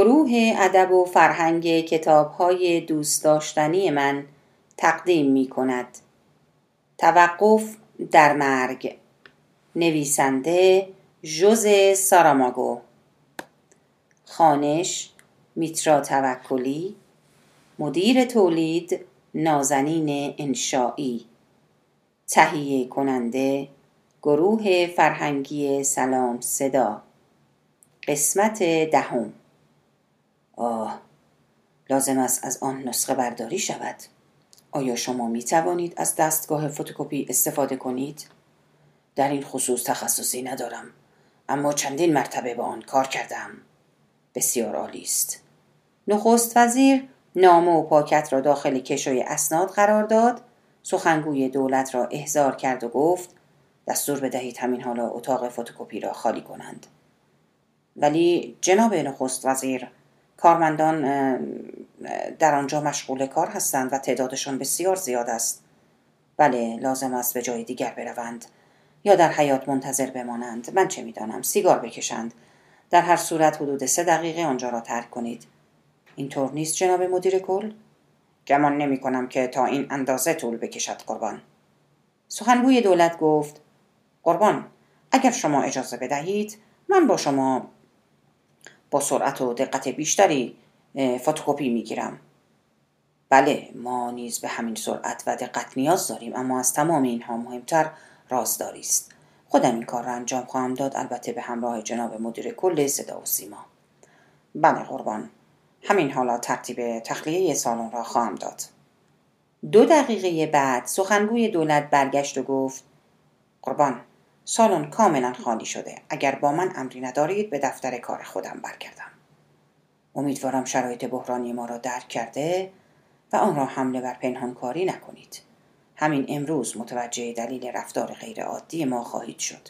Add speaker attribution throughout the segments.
Speaker 1: گروه ادب و فرهنگ کتاب های دوست داشتنی من تقدیم می کند. توقف در مرگ. نویسنده جوز ساراماگو. خانش میترا توکلی. مدیر تولید نازنین انشایی تهیه کننده گروه فرهنگی سلام صدا. قسمت دهم. آه لازم است از آن نسخه برداری شود. آیا شما می توانید از دستگاه فتوکپی استفاده کنید؟ در این خصوص تخصصی ندارم اما چندین مرتبه با آن کار کردم. بسیار عالی است. نخست وزیر نامه و پاکت را داخل کشوی اسناد قرار داد. سخنگوی دولت را احضار کرد و گفت دستور بدهید همین حالا اتاق فتوکپی را خالی کنند. ولی جناب نخست وزیر کارمندان در آنجا مشغول کار هستند و تعدادشان بسیار زیاد است. بله لازم است به جای دیگر بروند یا در حیات منتظر بمانند. من چه می‌دانم؟ سیگار بکشند. در هر صورت حدود سه دقیقه آنجا را ترک کنید. اینطور نیست جناب مدیر کل؟ گمان نمی کنم که تا این اندازه طول بکشد قربان. سخنگوی دولت گفت قربان اگر شما اجازه بدهید من با شما با سرعت و دقت بیشتری فتوکپی می‌گیرم. بله ما نیز به همین سرعت و دقت نیاز داریم اما از تمام اینها مهمتر رازداری است. خودم این کار را انجام خواهم داد البته به همراه جناب مدیر کل صدا و سیما. بله قربان همین حالا ترتیب تخلیه سالن را خواهم داد. دو دقیقه بعد سخنگوی دولت برگشت و گفت قربان سالن کاملا خالی شده. اگر با من امری ندارید به دفتر کار خودم برگردم. امیدوارم شرایط بحرانی ما را درک کرده و آن را حمله بر پنهانکاری نکنید. همین امروز متوجه دلیل رفتار غیرعادی ما خواهید شد.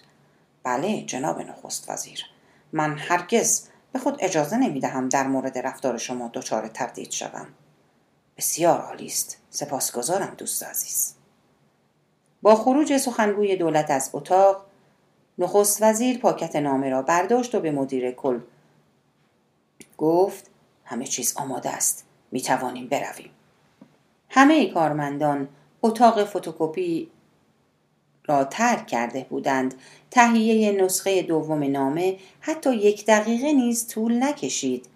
Speaker 1: بله جناب نخست وزیر. من هرگز به خود اجازه نمی دهم در مورد رفتار شما دچار تردید شوم. بسیار عالی است. سپاسگزارم دوست عزیز. با خروج سخنگوی دولت از اتاق نخست وزیر پاکت نامه را برداشت و به مدیر کل گفت همه چیز آماده است. می توانیم برویم. همه کارمندان اتاق فتوکپی را ترک کرده بودند. تهیه نسخه دوم نامه حتی یک دقیقه نیز طول نکشید.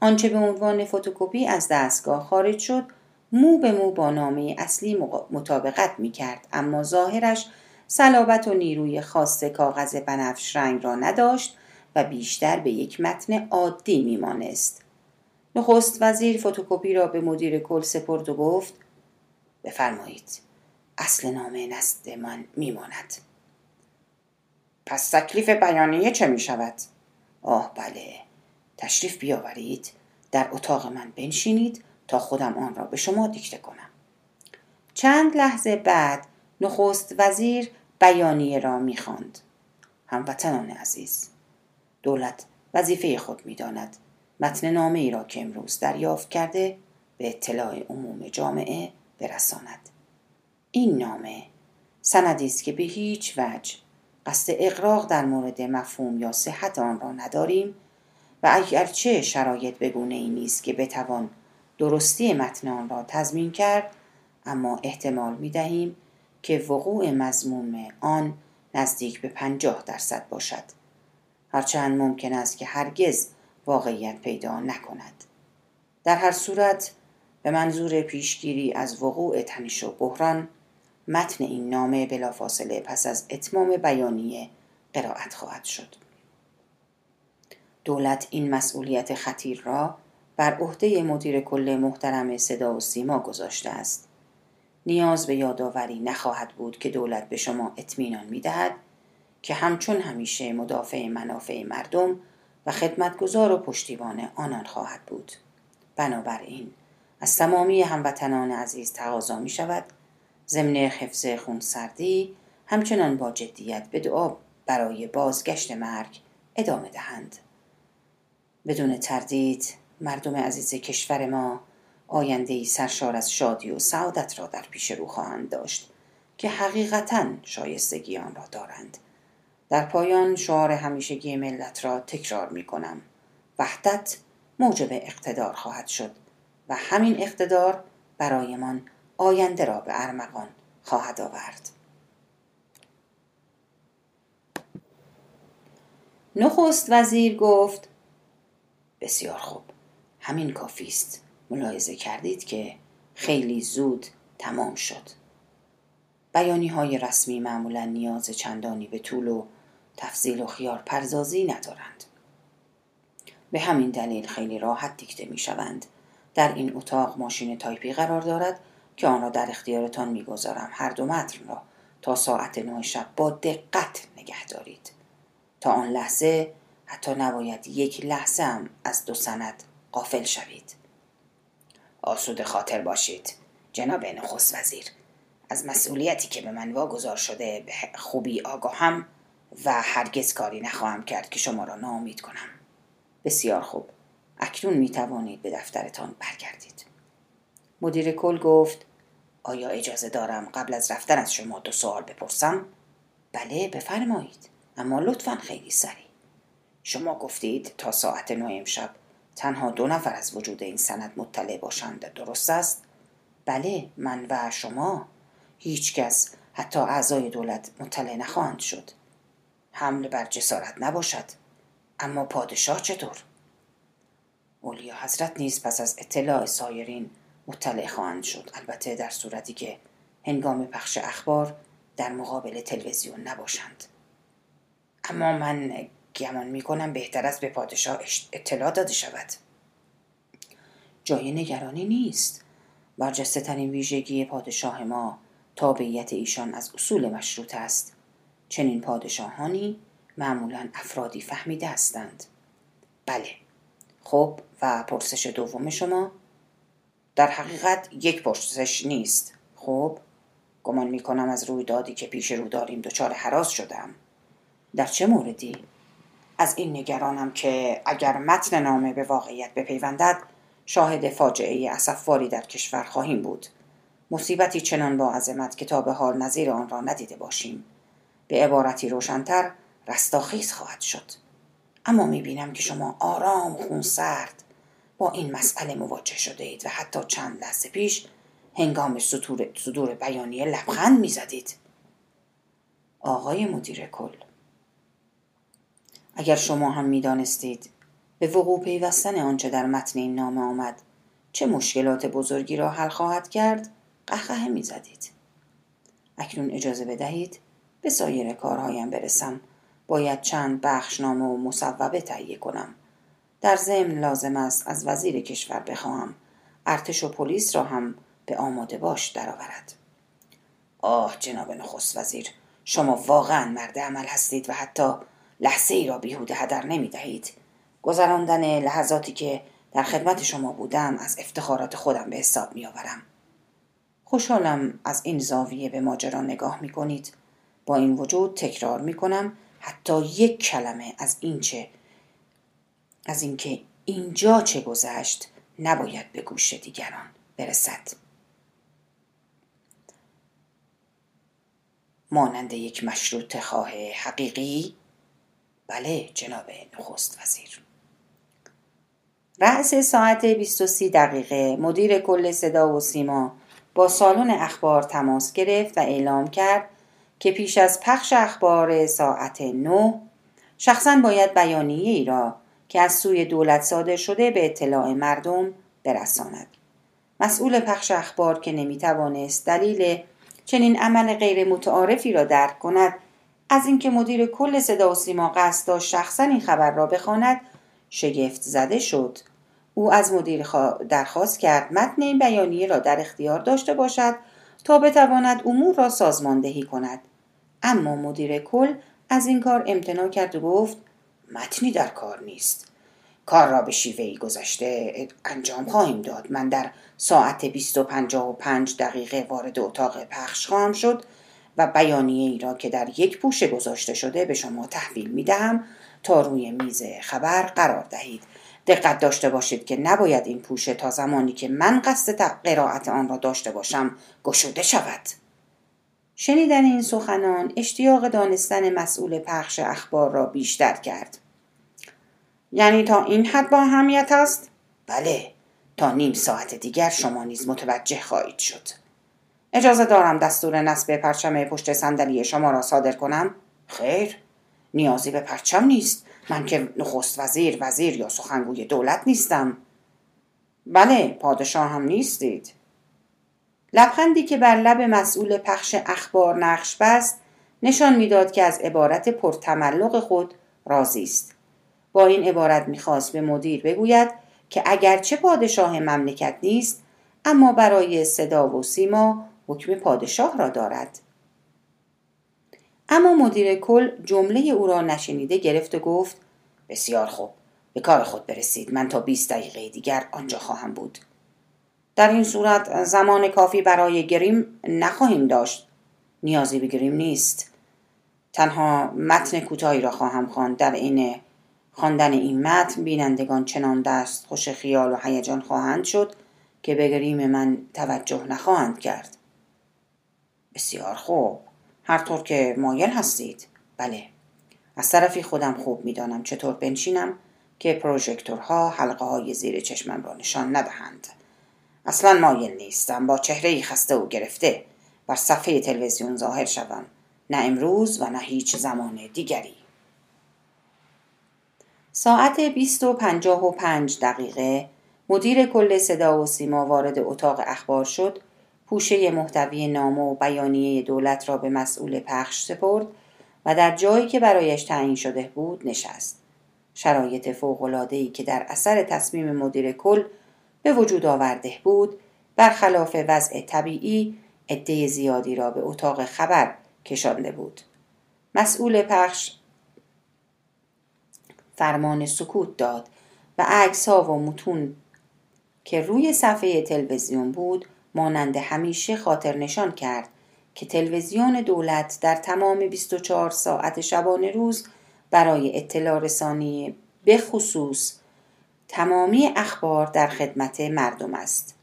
Speaker 1: آنچه به عنوان فتوکپی از دستگاه خارج شد مو به مو با نامه اصلی مطابقت می کرد اما ظاهرش صلابت و نیروی خاص کاغذ بنفش رنگ را نداشت و بیشتر به یک متن عادی میمانست. نخست وزیر فتوکپی را به مدیر کل سپرد و گفت بفرمایید اصل نامه نزد من میماند. پس تکلیف بیانیه چه می شود؟ آه بله تشریف بیاورید در اتاق من بنشینید تا خودم آن را به شما دیکته کنم. چند لحظه بعد نخست وزیر بیانیه را می‌خواند. هموطنان عزیز دولت وظیفه خود می‌داند. متن نامه ای را که امروز دریافت کرده به اطلاع عموم جامعه برساند. این نامه سندی است که به هیچ وجه قصد اقراق در مورد مفهوم یا صحت آن را نداریم و اگرچه شرایط بگونه ای نیست که بتوان درستی متن آن را تضمین کرد اما احتمال می دهیم که وقوع مضموم آن نزدیک به پنجاه درصد باشد. هرچند ممکن است که هرگز واقعیت پیدا نکند. در هر صورت به منظور پیشگیری از وقوع تنش و بحران متن این نامه بلافاصله پس از اتمام بیانیه قرائت خواهد شد. دولت این مسئولیت خطیر را بر عهده مدیر کل محترم صدا و سیما گذاشته است. نیاز به یادآوری نخواهد بود که دولت به شما اطمینان می‌دهد که همچون همیشه مدافع منافع مردم و خدمتگزار و پشتیبان آنان خواهد بود. بنابراین از تمامی هموطنان عزیز تقاضا می شود ضمن حفظ خونسردی همچنان با جدیت به دعا برای بازگشت مرگ ادامه دهند. بدون تردید مردم عزیز کشور ما آینده ای سرشار از شادی و سعادت را در پیش رو خواهند داشت که حقیقتا شایستگی آن را دارند. در پایان شعار همیشگی ملت را تکرار می کنم. وحدت موجب اقتدار خواهد شد و همین اقتدار برایمان آینده را به ارمغان خواهد آورد. نخست وزیر گفت بسیار خوب. همین کافی است. ملاحظه کردید که خیلی زود تمام شد. بیانی های رسمی معمولا نیاز چندانی به طول و تفضیل و خیار پرزازی ندارند. به همین دلیل خیلی راحت دیکته می شوند. در این اتاق ماشین تایپی قرار دارد که آن را در اختیارتان می‌گذارم هر دو متن را تا ساعت نه شب با دقت نگه دارید. تا آن لحظه حتی نباید یک لحظه هم از دو سند قافل شوید. آسود خاطر باشید. جناب نخست وزیر از مسئولیتی که به من واگذار شده به خوبی آگاهم و هرگز کاری نخواهم کرد که شما را ناامید کنم. بسیار خوب. اکنون می توانید به دفترتان برگردید. مدیر کل گفت آیا اجازه دارم قبل از رفتن از شما دو سوال بپرسم؟ بله بفرمایید. اما لطفا خیلی سریع. شما گفتید تا ساعت نه امشب تنها دو نفر از وجود این سند مطلع باشند. درست است؟ بله من و شما. هیچکس حتی اعضای دولت مطلع نخواهند شد. حمل بر جسارت نباشد. اما پادشاه چطور؟ اولیا حضرت نیز پس از اطلاع سایرین مطلع خواهند شد. البته در صورتی که هنگام پخش اخبار در مقابل تلویزیون نباشند. اما من گمان می کنم بهتر است به پادشاه اطلاع داده شود. جای نگرانی نیست. برجسته ترین ویژگی پادشاه ما تابعیت ایشان از اصول مشروط است. چنین پادشاهانی معمولا افرادی فهمیده هستند. بله. خب و پرسش دوم شما؟ در حقیقت یک پرسش نیست. خب گمان می کنم از رویدادی که پیش رو داریم دچار حراس شدم. در چه موردی؟ از این نگرانم که اگر متن نامه به واقعیت بپیوندد شاهد فاجعه اسفواری در کشور خواهیم بود. مصیبتی چنان با عظمت که تا به حال نظیر آن را ندیده باشیم. به عبارتی روشنتر رستاخیز خواهد شد. اما می‌بینم که شما آرام خون سرد. با این مسئله مواجه شده اید و حتی چند لحظه پیش هنگام صدور بیانیه لبخند می‌زدید. آقای مدیر کل اگر شما هم می‌دانستید به وقوع پیوستن آنچه در متن این نامه آمد چه مشکلات بزرگی را حل خواهد کرد قهقه می‌زدید. اکنون اجازه بدهید به سایر کارهایم برسم. باید چند بخشنامه و مصوبه تهیه کنم. در ضمن لازم است از وزیر کشور بخواهم. ارتش و پلیس را هم به آماده باش درآورد. آه جناب نخست وزیر شما واقعا مرد عمل هستید و حتی لحظه ای را بیهوده هدر نمی دهید گذراندن لحظاتی که در خدمت شما بودم از افتخارات خودم به حساب می آورم خوشحالم از این زاویه به ماجرا نگاه می کنید با این وجود تکرار می کنم حتی یک کلمه از این چه از اینکه اینجا چه گذشت نباید به گوش دیگران برسد. مانند یک مشروط خواه حقیقی بله جناب نخست وزیر. رأس ساعت 23 دقیقه مدیر کل صدا و سیما با سالن اخبار تماس گرفت و اعلام کرد که پیش از پخش اخبار ساعت 9 شخصا باید بیانیه ای را که از سوی دولت صادر شده به اطلاع مردم برساند. مسئول پخش اخبار که نمی‌توانست دلیل چنین عمل غیر متعارفی را درک کند از اینکه مدیر کل صدا و سیما قصد داشت شخصا این خبر را بخواند شگفت زده شد. او از مدیر درخواست کرد متن این بیانیه را در اختیار داشته باشد تا بتواند امور را سازماندهی کند. اما مدیر کل از این کار امتناع کرد و گفت متنی در کار نیست. کار را به شیوهی گذشته انجام خواهیم داد. من در ساعت 255 دقیقه وارد اتاق پخش خواهم شد. و بیانیه ای را که در یک پوشه گذاشته شده به شما تحویل می دهم تا روی میز خبر قرار دهید. دقت داشته باشید که نباید این پوشه تا زمانی که من قصد قرائت آن را داشته باشم گشوده شود. شنیدن این سخنان اشتیاق دانستن مسئول پخش اخبار را بیشتر کرد. یعنی تا این حد با اهمیت است؟ بله. تا نیم ساعت دیگر شما نیز متوجه خواهید شد. اجازه دارم دستور نصب پرچم پشت صندلی شما را صادر کنم؟ خیر. نیازی به پرچم نیست. من که نخست وزیر وزیر یا سخنگوی دولت نیستم. بله پادشاه هم نیستید. لبخندی که بر لب مسئول پخش اخبار نقش بست نشان می‌داد که از عبارت پرتملق خود راضی است. با این عبارت می‌خواست به مدیر بگوید که اگرچه پادشاه مملکت نیست اما برای صدا و سیما حکم پادشاه را دارد. اما مدیر کل جمله او را نشنیده گرفت و گفت بسیار خوب به کار خود برسید من تا 20 دقیقه دیگر آنجا خواهم بود. در این صورت زمان کافی برای گریم نخواهیم داشت نیازی به گریم نیست. تنها متن کوتاهی را خواهم خواند در این خواندن این متن بینندگان چنان دست خوش خیال و هیجان خواهند شد که به گریم من توجه نخواهند کرد. بسیار خوب. هر طور که مایل هستید. بله. از طرفی خودم خوب می‌دانم چطور بنشینم که پروژکتورها حلقه های زیر چشمم را نشان ندهند. اصلا مایل نیستم. با چهره خسته و گرفته بر صفحه تلویزیون ظاهر شوم. نه امروز و نه هیچ زمان دیگری. ساعت 20 و پنجاه و پنج دقیقه. مدیر کل صدا و سیما وارد اتاق اخبار شد. پوشه محتوی نامه و بیانیه دولت را به مسئول پخش سپرد و در جایی که برایش تعیین شده بود نشست. شرایط فوق‌العاده‌ای که در اثر تصمیم مدیر کل به وجود آورده بود برخلاف وضع طبیعی عده زیادی را به اتاق خبر کشانده بود. مسئول پخش فرمان سکوت داد و عکس ها و متون که روی صفحه تلویزیون بود مانند همیشه خاطر نشان کرد که تلویزیون دولت در تمام 24 ساعت شبانه روز برای اطلاع رسانی به خصوص تمامی اخبار در خدمت مردم است.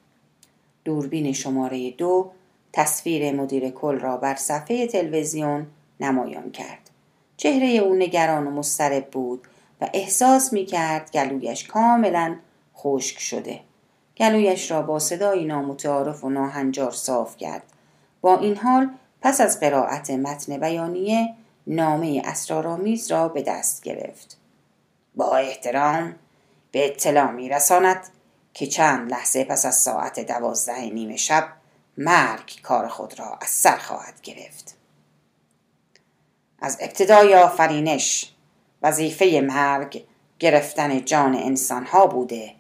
Speaker 1: دوربین شماره دو تصویر مدیر کل را بر صفحه تلویزیون نمایان کرد. چهره او نگران و مضطرب بود و احساس می کرد گلویش کاملا خشک شده. گلویش را با صدایی نامتعارف و ناهنجار صاف کرد. با این حال پس از قرائت متن بیانیه نامه اسرارآمیز را به دست گرفت. با احترام به اطلاع می رساند که چند لحظه پس از ساعت دوازده نیم شب مرگ کار خود را از سر خواهد گرفت. از ابتدای آفرینش وظیفه مرگ گرفتن جان انسان ها بوده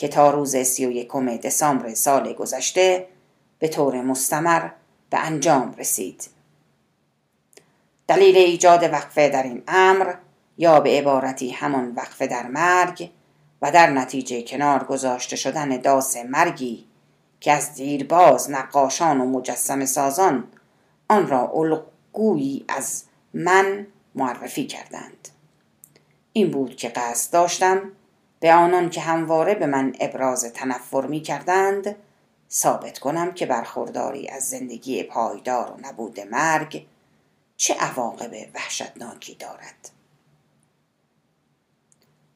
Speaker 1: که تا روز سی و یکم دسامبر سال گذشته به طور مستمر به انجام رسید. دلیل ایجاد وقفه در این امر یا به عبارتی همان وقفه در مرگ و در نتیجه کنار گذاشته شدن داس مرگی که از دیرباز نقاشان و مجسم سازان آن را الگویی از من معرفی کردند این بود که قصد داشتم به آنان که همواره به من ابراز تنفر می کردند ثابت کنم که برخورداری از زندگی پایدار و نبود مرگ چه عواقب وحشتناکی دارد.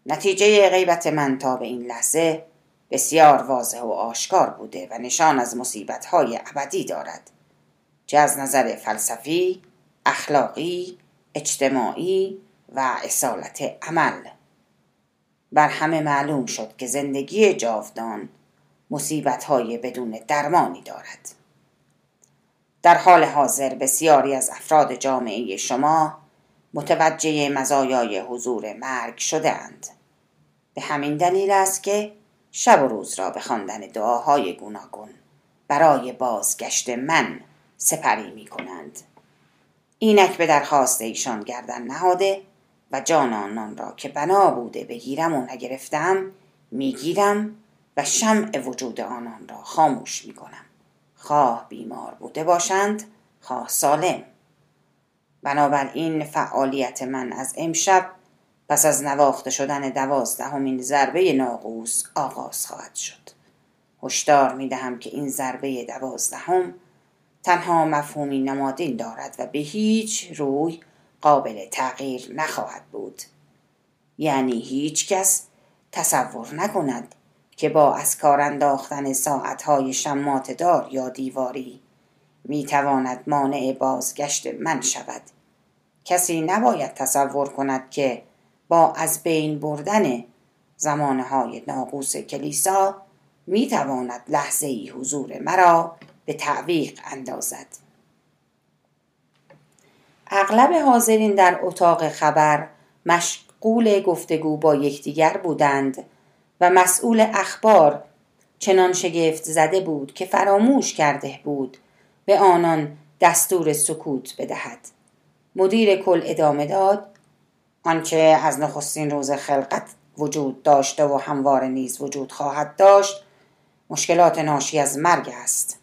Speaker 1: نتیجه غیبت من تا به این لحظه بسیار واضح و آشکار بوده و نشان از های ابدی دارد چه از نظر فلسفی، اخلاقی، اجتماعی و اصالت عمل بر همه معلوم شد که زندگی جاودان های بدون درمانی دارد. در حال حاضر بسیاری از افراد جامعه شما متوجه مزایای حضور مرگ شدهاند به همین دلیل است که شب و روز را به خواندن دعاهای گوناگون برای بازگشت من سپری می کنند اینک به درخواست ایشان گردن نهاده و جان آنان را که بنا بوده بگیرم و نگرفتم می‌گیرم و شمع وجود آنان را خاموش می کنم خواه بیمار بوده باشند خواه سالم. بنابراین فعالیت من از امشب پس از نواخته شدن دوازدهمین ضربه ناقوس آغاز خواهد شد. هشدار می دهم که این ضربه دوازدهم تنها مفهومی نمادین دارد و به هیچ روی قابل تغییر نخواهد بود. یعنی هیچ کس تصور نکند که با از کار انداختن ساعتهای شمات دار یا دیواری می‌تواند مانع بازگشت من شود. کسی نباید تصور کند که با از بین بردن زمانهای ناقوس کلیسا می‌تواند لحظه ای حضور مرا به تعویق اندازد. اغلب حاضرین در اتاق خبر مشغول گفتگو با یکدیگر بودند و مسئول اخبار چنان شگفت زده بود که فراموش کرده بود به آنان دستور سکوت بدهد. مدیر کل ادامه داد آنچه از نخستین روز خلقت وجود داشته و همواره نیز وجود خواهد داشت مشکلات ناشی از مرگ است.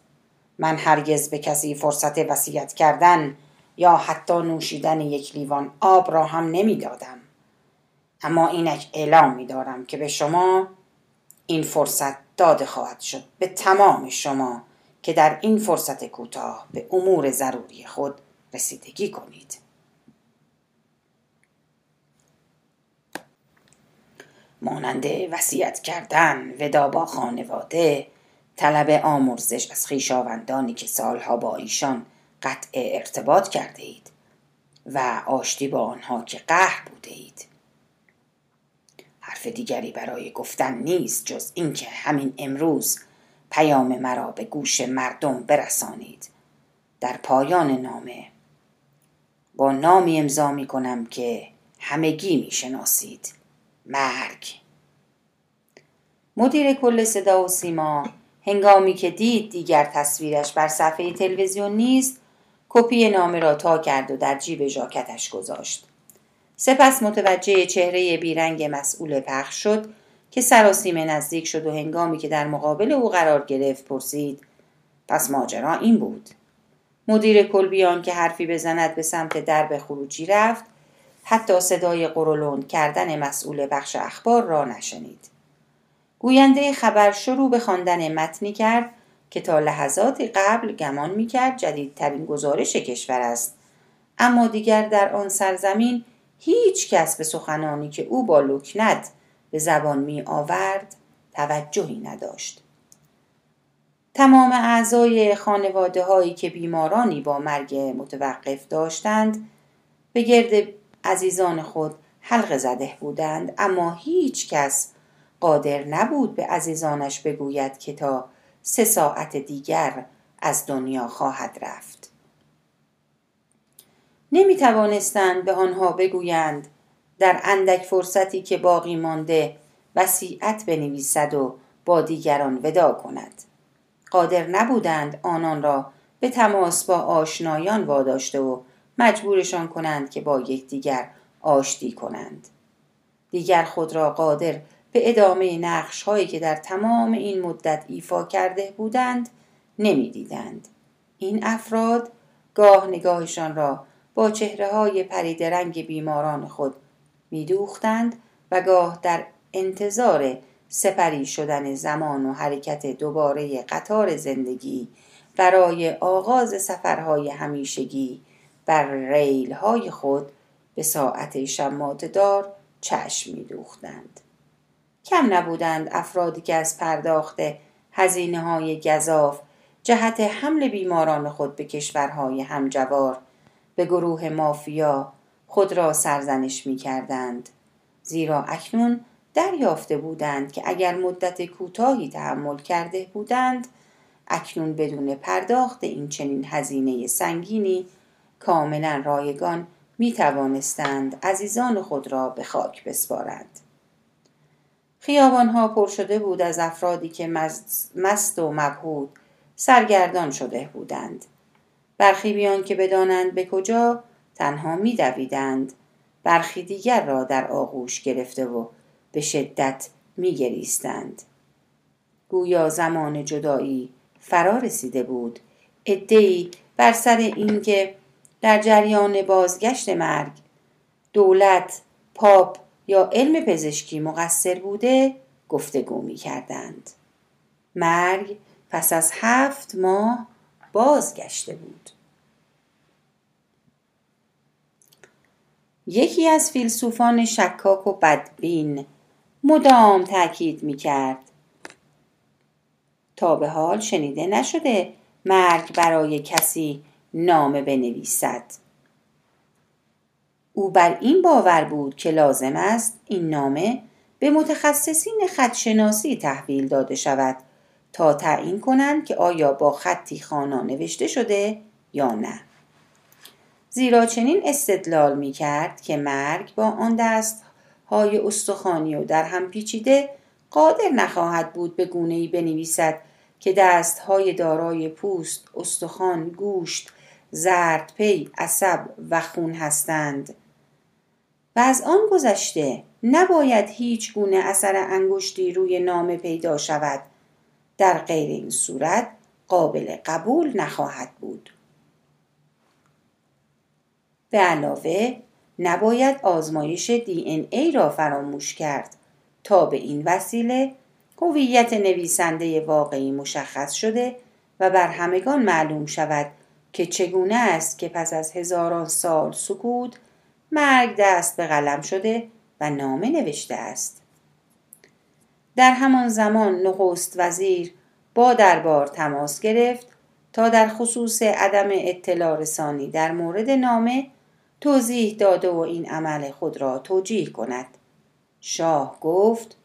Speaker 1: من هرگز به کسی فرصت وصیت کردن یا حتی نوشیدن یک لیوان آب را هم نمی‌دادم. اما اینک اعلام می دارم که به شما این فرصت داده خواهد شد. به تمام شما که در این فرصت کوتاه به امور ضروری خود رسیدگی کنید. مانند وصیت کردن ودا با خانواده طلب آمرزش از خویشاوندانی که سالها با ایشان قطع ارتباط کرده اید و آشتی با آنها که قهر بوده اید. حرف دیگری برای گفتن نیست جز اینکه همین امروز پیام مرا به گوش مردم برسانید. در پایان نامه با نامی امضا می کنم که همگی می شناسید. مرگ. مدیر کل صدا و سیما هنگامی که دید دیگر تصویرش بر صفحه تلویزیون نیست کپی نامه را تا کرد و در جیب ژاکتش گذاشت. سپس متوجه چهره بیرنگ مسئول پخش شد که سراسیمه نزدیک شد و هنگامی که در مقابل او قرار گرفت پرسید پس ماجرا این بود؟ مدیر کل بیان که حرفی بزند به سمت درب خروجی رفت حتی صدای قرولند کردن مسئول بخش اخبار را نشنید. گوینده خبر شروع به خواندن متنی کرد که تا لحظات قبل گمان می‌کرد جدیدترین گزارش کشور است. اما دیگر در آن سرزمین هیچ کس به سخنانی که او با لکنت به زبان می آورد توجهی نداشت. تمام اعضای خانواده هایی که بیمارانی با مرگ متوقف داشتند به گرد عزیزان خود حلقه زده بودند اما هیچ کس قادر نبود به عزیزانش بگوید که تا سه ساعت دیگر از دنیا خواهد رفت. نمی توانستند به آنها بگویند در اندک فرصتی که باقی مانده وسیعت بنویسد و با دیگران ودا کند. قادر نبودند آنان را به تماس با آشنایان واداشته و مجبورشان کنند که با یکدیگر آشتی کنند. دیگر خود را قادر به ادامه نقش هایی که در تمام این مدت ایفا کرده بودند نمی‌دیدند. این افراد گاه نگاهشان را با چهره های پریدرنگ بیماران خود میدوختند و گاه در انتظار سپری شدن زمان و حرکت دوباره قطار زندگی برای آغاز سفرهای همیشگی بر ریل های خود به ساعت شمات دار چشم میدوختند. کم نبودند افرادی که از پرداخت هزینه های گذاف جهت حمل بیماران خود به کشورهای همجوار به گروه مافیا خود را سرزنش می کردند. زیرا اکنون دریافته بودند که اگر مدت کوتاهی تحمل کرده بودند اکنون بدون پرداخت این چنین هزینه سنگینی کاملا رایگان می توانستند عزیزان خود را به خاک بسپارند. خیابانها پر شده بود از افرادی که مست و مبهود سرگردان شده بودند. برخی بیان که بدانند به کجا تنها میدویدند. برخی دیگر را در آغوش گرفته و به شدت میگریستند. گویا زمان جدایی فرا رسیده بود. عدهای بر سر اینکه در جریان بازگشت مرگ دولت پاپ یا علم پزشکی مقصر بوده گفتگو می کردند. مرگ پس از هفت ماه بازگشته بود. یکی از فیلسوفان شکاک و بدبین مدام تاکید می کرد تا به حال شنیده نشده مرگ برای کسی نامه بنویسد. او بر این باور بود که لازم است این نامه به متخصصین خطشناسی تحویل داده شود تا تعیین کنند که آیا با خطی خانا نوشته شده یا نه. زیرا چنین استدلال می کرد که مرگ با آن دست های استخوانی و در هم پیچیده قادر نخواهد بود به گونه ای بنویسد که دست های دارای پوست، استخوان، گوشت، زرد پی، عصب و خون هستند. و از آن گذشته نباید هیچ گونه اثر انگشتی روی نامه پیدا شود. در غیر این صورت قابل قبول نخواهد بود. به علاوه نباید آزمایش دی این ای را فراموش کرد تا به این وسیله هویت نویسنده واقعی مشخص شده و بر همگان معلوم شود که چگونه است که پس از هزاران سال سکوت مرگ دست به قلم شده و نامه نوشته است. در همان زمان نخست وزیر با دربار تماس گرفت تا در خصوص عدم اطلاع رسانی در مورد نامه توضیح داده و این عمل خود را توجیه کند. شاه گفت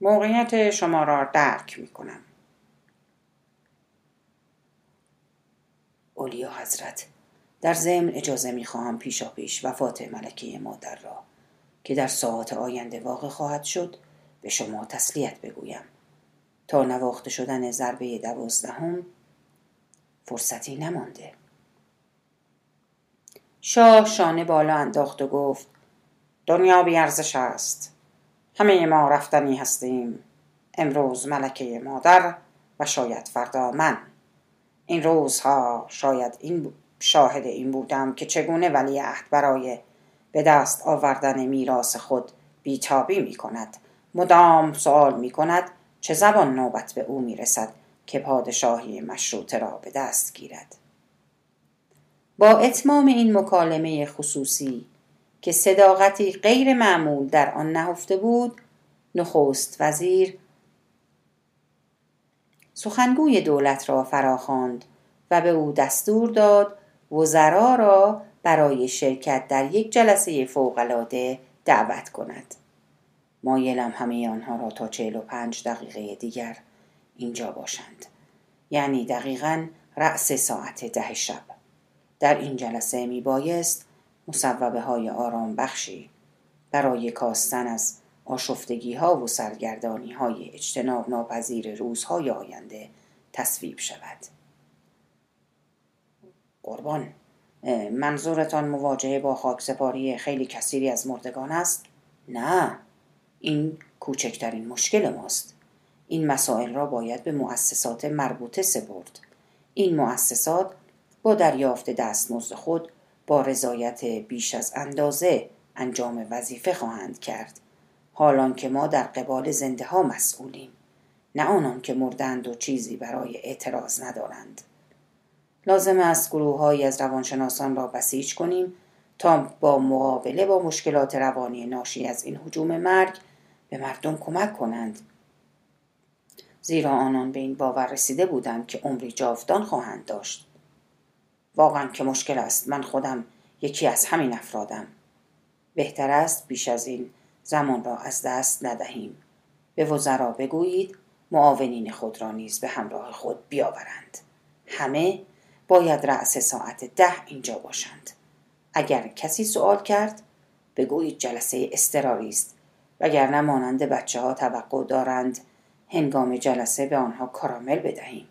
Speaker 1: موقعیت شما را درک می کنم. اولیا حضرت در ضمن اجازه می خواهم پیشا پیش وفات ملکه مادر را که در ساعات آینده واقع خواهد شد به شما تسلیت بگویم. تا نواخته شدن ضربه دوازدهم فرصتی نمانده. شاه شانه بالا انداخت و گفت دنیا بیارزش است. همه ما رفتنی هستیم. امروز ملکه مادر و شاید فردا من. این روزها شاید این شاهد این بودم که چگونه ولیعهد برای به دست آوردن میراث خود بیتابی می کند مدام سوال می کند چه زبان نوبت به او می رسد که پادشاهی مشروطه را به دست گیرد. با اتمام این مکالمه خصوصی که صداقتی غیر معمول در آن نهفته بود نخست وزیر سخنگوی دولت را فراخواند و به او دستور داد وزرا را برای شرکت در یک جلسه فوقالعاده دعوت کند. مایلم همه آنها را تا چهل و پنج دقیقه دیگر اینجا باشند. یعنی دقیقا رأس ساعت ده شب. در این جلسه می بایست مصوبه های آرام بخشی برای کاستن از آشفتگی ها و سرگردانی های اجتناب ناپذیر روزهای آینده تصویب شود. قربان. منظورتان مواجهه با خاکسپاری خیلی کثیری از مردگان است؟ نه. این کوچکترین مشکل ماست. این مسائل را باید به مؤسسات مربوطه سپرد. این مؤسسات با دریافت دستمزد خود با رضایت بیش از اندازه انجام وظیفه خواهند کرد. حالان که ما در قبال زنده ها مسئولیم. نه آنان که مردند و چیزی برای اعتراض ندارند. لازم است گروههایی از روانشناسان را بسیج کنیم تا با مقابله با مشکلات روانی ناشی از این حجوم مرگ به مردم کمک کنند. زیرا آنان به این باور رسیده بودند که عمری جاودان خواهند داشت. واقعا که مشکل است. من خودم یکی از همین افرادم. بهتر است بیش از این زمان را از دست ندهیم. به وزرا بگویید معاونین خود را نیز به همراه خود بیاورند. همه باید رأس ساعت ده اینجا باشند. اگر کسی سوال کرد بگویید جلسه استراری است. وگرنه مانند بچه ها توقع دارند هنگام جلسه به آنها کارامل بدهیم.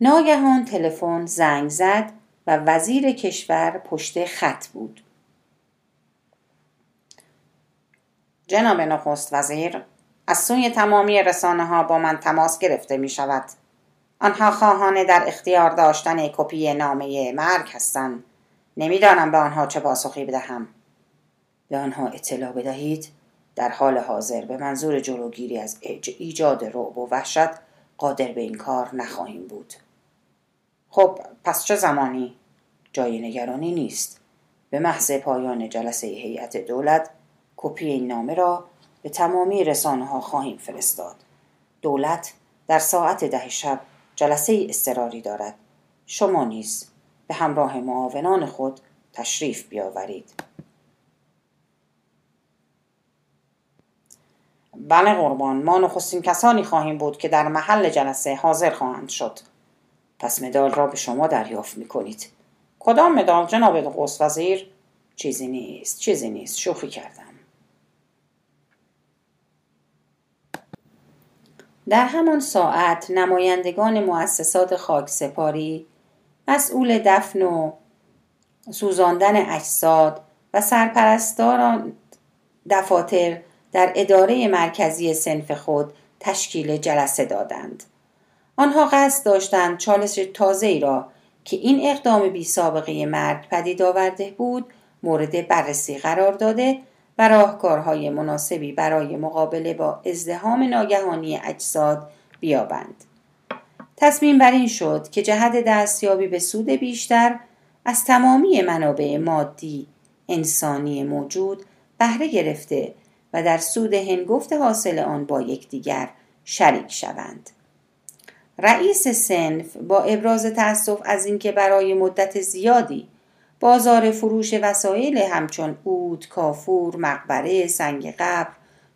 Speaker 1: ناگهان تلفن زنگ زد و وزیر کشور پشت خط بود. جناب نخست وزیر از سوی تمامی رسانه ها با من تماس گرفته می شود آنها خواهان در اختیار داشتن کپی نامه مرگ هستند. نمی‌دانم به آنها چه پاسخی بدهم. به آنها اطلاع بدهید؟ در حال حاضر به منظور جلوگیری از ایجاد رعب و وحشت قادر به این کار نخواهیم بود. خب پس چه زمانی؟ جای نگرانی نیست. به محض پایان جلسه هیئت دولت کپی این نامه را به تمامی رسانه ها خواهیم فرستاد. دولت در ساعت ده شب جلسه استراری دارد. شما نیز به همراه معاونان خود تشریف بیاورید. بله قربان ما نخستین کسانی خواهیم بود که در محل جلسه حاضر خواهند شد. پس مدال را به شما دریافت می کنید کدام مدال؟ جناب نخست وزیر؟ چیزی نیست چیزی نیست. شوخی کردم. در همان ساعت نمایندگان مؤسسات خاک سپاری مسئول دفن و سوزاندن اجساد و سرپرستاران دفاتر در اداره مرکزی سنف خود تشکیل جلسه دادند. آنها قصد داشتند چالش تازه ای را که این اقدام بی سابقه مرد پدید آورده بود مورد بررسی قرار داده و راهکارهای مناسبی برای مقابله با ازدهام ناگهانی اجساد بیابند. تصمیم بر این شد که جهت دستیابی به سود بیشتر از تمامی منابع مادی انسانی موجود بهره گرفته و در سود هنگفت حاصل آن با یکدیگر شریک شوند رئیس سنف با ابراز تأسف از اینکه برای مدت زیادی بازار فروش وسایل همچون اود، کافور، مقبره، سنگ قبر،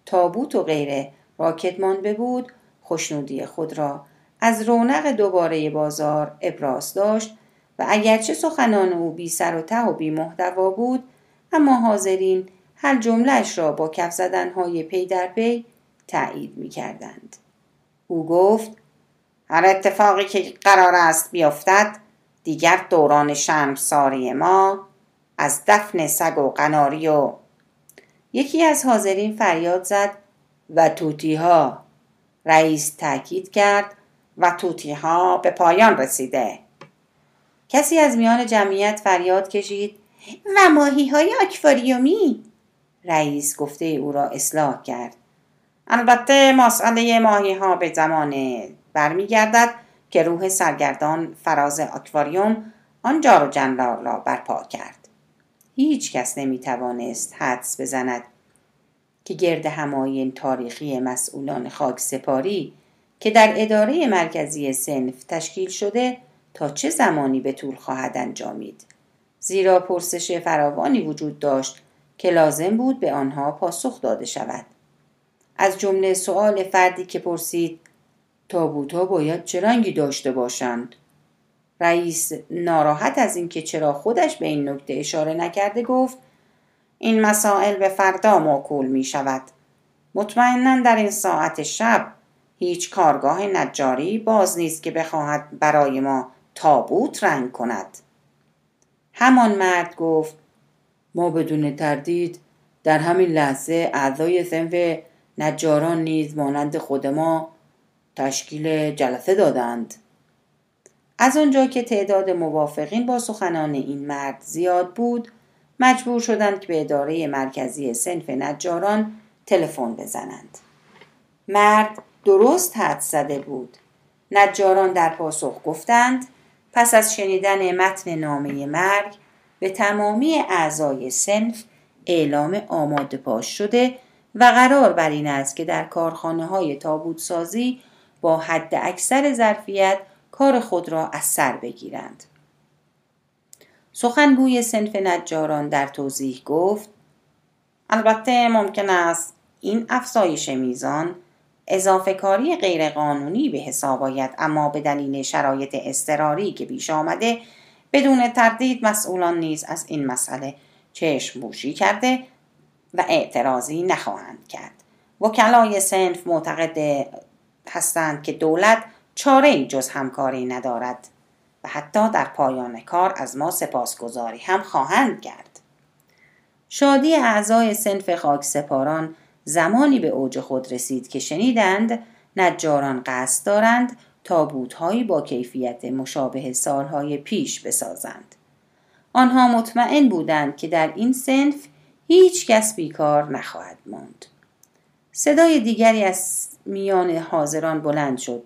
Speaker 1: تابوت و غیره راکت مانده بود خوشنودی خود را از رونق دوباره بازار ابراز داشت و اگرچه سخنان او بی سر و ته و بی محتوا بود اما حاضرین هر جملهش را با کف زدنهای پی در پی تایید می کردند. او گفت هر اتفاقی که قرار است بیفتد دیگر دوران ساری ما از دفن سگ و قناری و یکی از حاضرین فریاد زد و توتی ها رئیس تاکید کرد و توتی ها به پایان رسیده. کسی از میان جمعیت فریاد کشید و ماهی های آکواریومی؟ رئیس گفته او را اصلاح کرد. البته مسئله ماهی ها به زمان برمیگردد که روح سرگردان فراز آکواریوم آن جار و جنرال را برپا کرد. هیچ کس نمی توانست حدس بزند که گرد هماین تاریخی مسئولان خاک سپاری که در اداره مرکزی سنف تشکیل شده تا چه زمانی به طول خواهد انجامید. زیرا پرسش فراوانی وجود داشت که لازم بود به آنها پاسخ داده شود. از جمله سؤال فردی که پرسید تابوت باید چه رنگی داشته باشند؟ رئیس ناراحت از اینکه چرا خودش به این نکته اشاره نکرده گفت این مسائل به فردا موکول می شود. مطمئنا در این ساعت شب هیچ کارگاه نجاری باز نیست که بخواهد برای ما تابوت رنگ کند. همان مرد گفت ما بدون تردید در همین لحظه اعضای سنف نجاران نیز مانند خود ما تشکیل جلسه دادند. از آنجا که تعداد موافقین با سخنان این مرد زیاد بود مجبور شدند که به اداره مرکزی سنف نجاران تلفن بزنند. مرد درست حد زده بود. نجاران در پاسخ گفتند پس از شنیدن متن نامه مرگ به تمامی اعضای سنف اعلام آماده پاش شده و قرار بر این است که در کارخانه های تابوت سازی با حد اکثر ظرفیت کار خود را از سر بگیرند. سخنگوی سنف نجاران در توضیح گفت البته ممکن است این افزایش میزان اضافه کاری غیرقانونی به حساب آید اما به دلیل شرایط اضطراری که پیش آمده بدون تردید مسئولان نیز از این مسئله چشم بوشی کرده و اعتراضی نخواهند کرد وکلای سنف معتقد هستند که دولت چاره جز همکاری ندارد و حتی در پایان کار از ما سپاسگزاری هم خواهند کرد شادی اعضای سنف خاک سپاران زمانی به اوج خود رسید که شنیدند نجاران قصد دارند تابوتهایی با کیفیت مشابه سالهای پیش بسازند. آنها مطمئن بودند که در این سنف هیچ کس بیکار نخواهد ماند. صدای دیگری از میان حاضران بلند شد.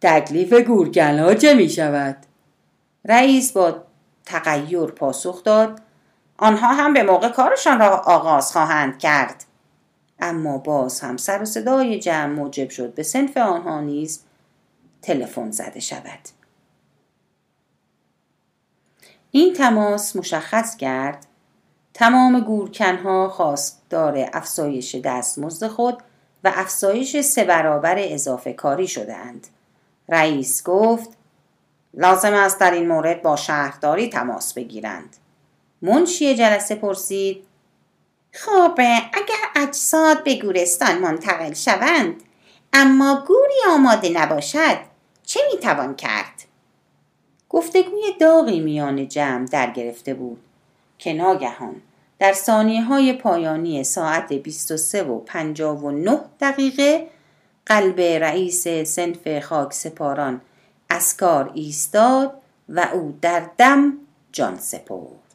Speaker 1: تکلیف گورگلا چه می شود؟ رئیس با تغییر پاسخ داد آنها هم به موقع کارشان را آغاز خواهند کرد اما باز هم سر و صدای جمع موجب شد به سنف آنها نیز تلفن زده شود این تماس مشخص کرد تمام گورکنها خواستار افزایش دستمزد خود و افزایش سه برابر اضافه کاری شدهاند. رئیس گفت لازم است در این مورد با شهرداری تماس بگیرند. منشی جلسه پرسید خب اگر اجساد به گورستان منتقل شوند اما گوری آماده نباشد چه می‌توان کرد؟ گفتگوی داغی میان جمع در گرفته بود که ناگهان در ثانیه های پایانی ساعت 23 و 59 دقیقه قلب رئیس سنف خاک سپاران از کار ایستاد و او در دم جان سپرد.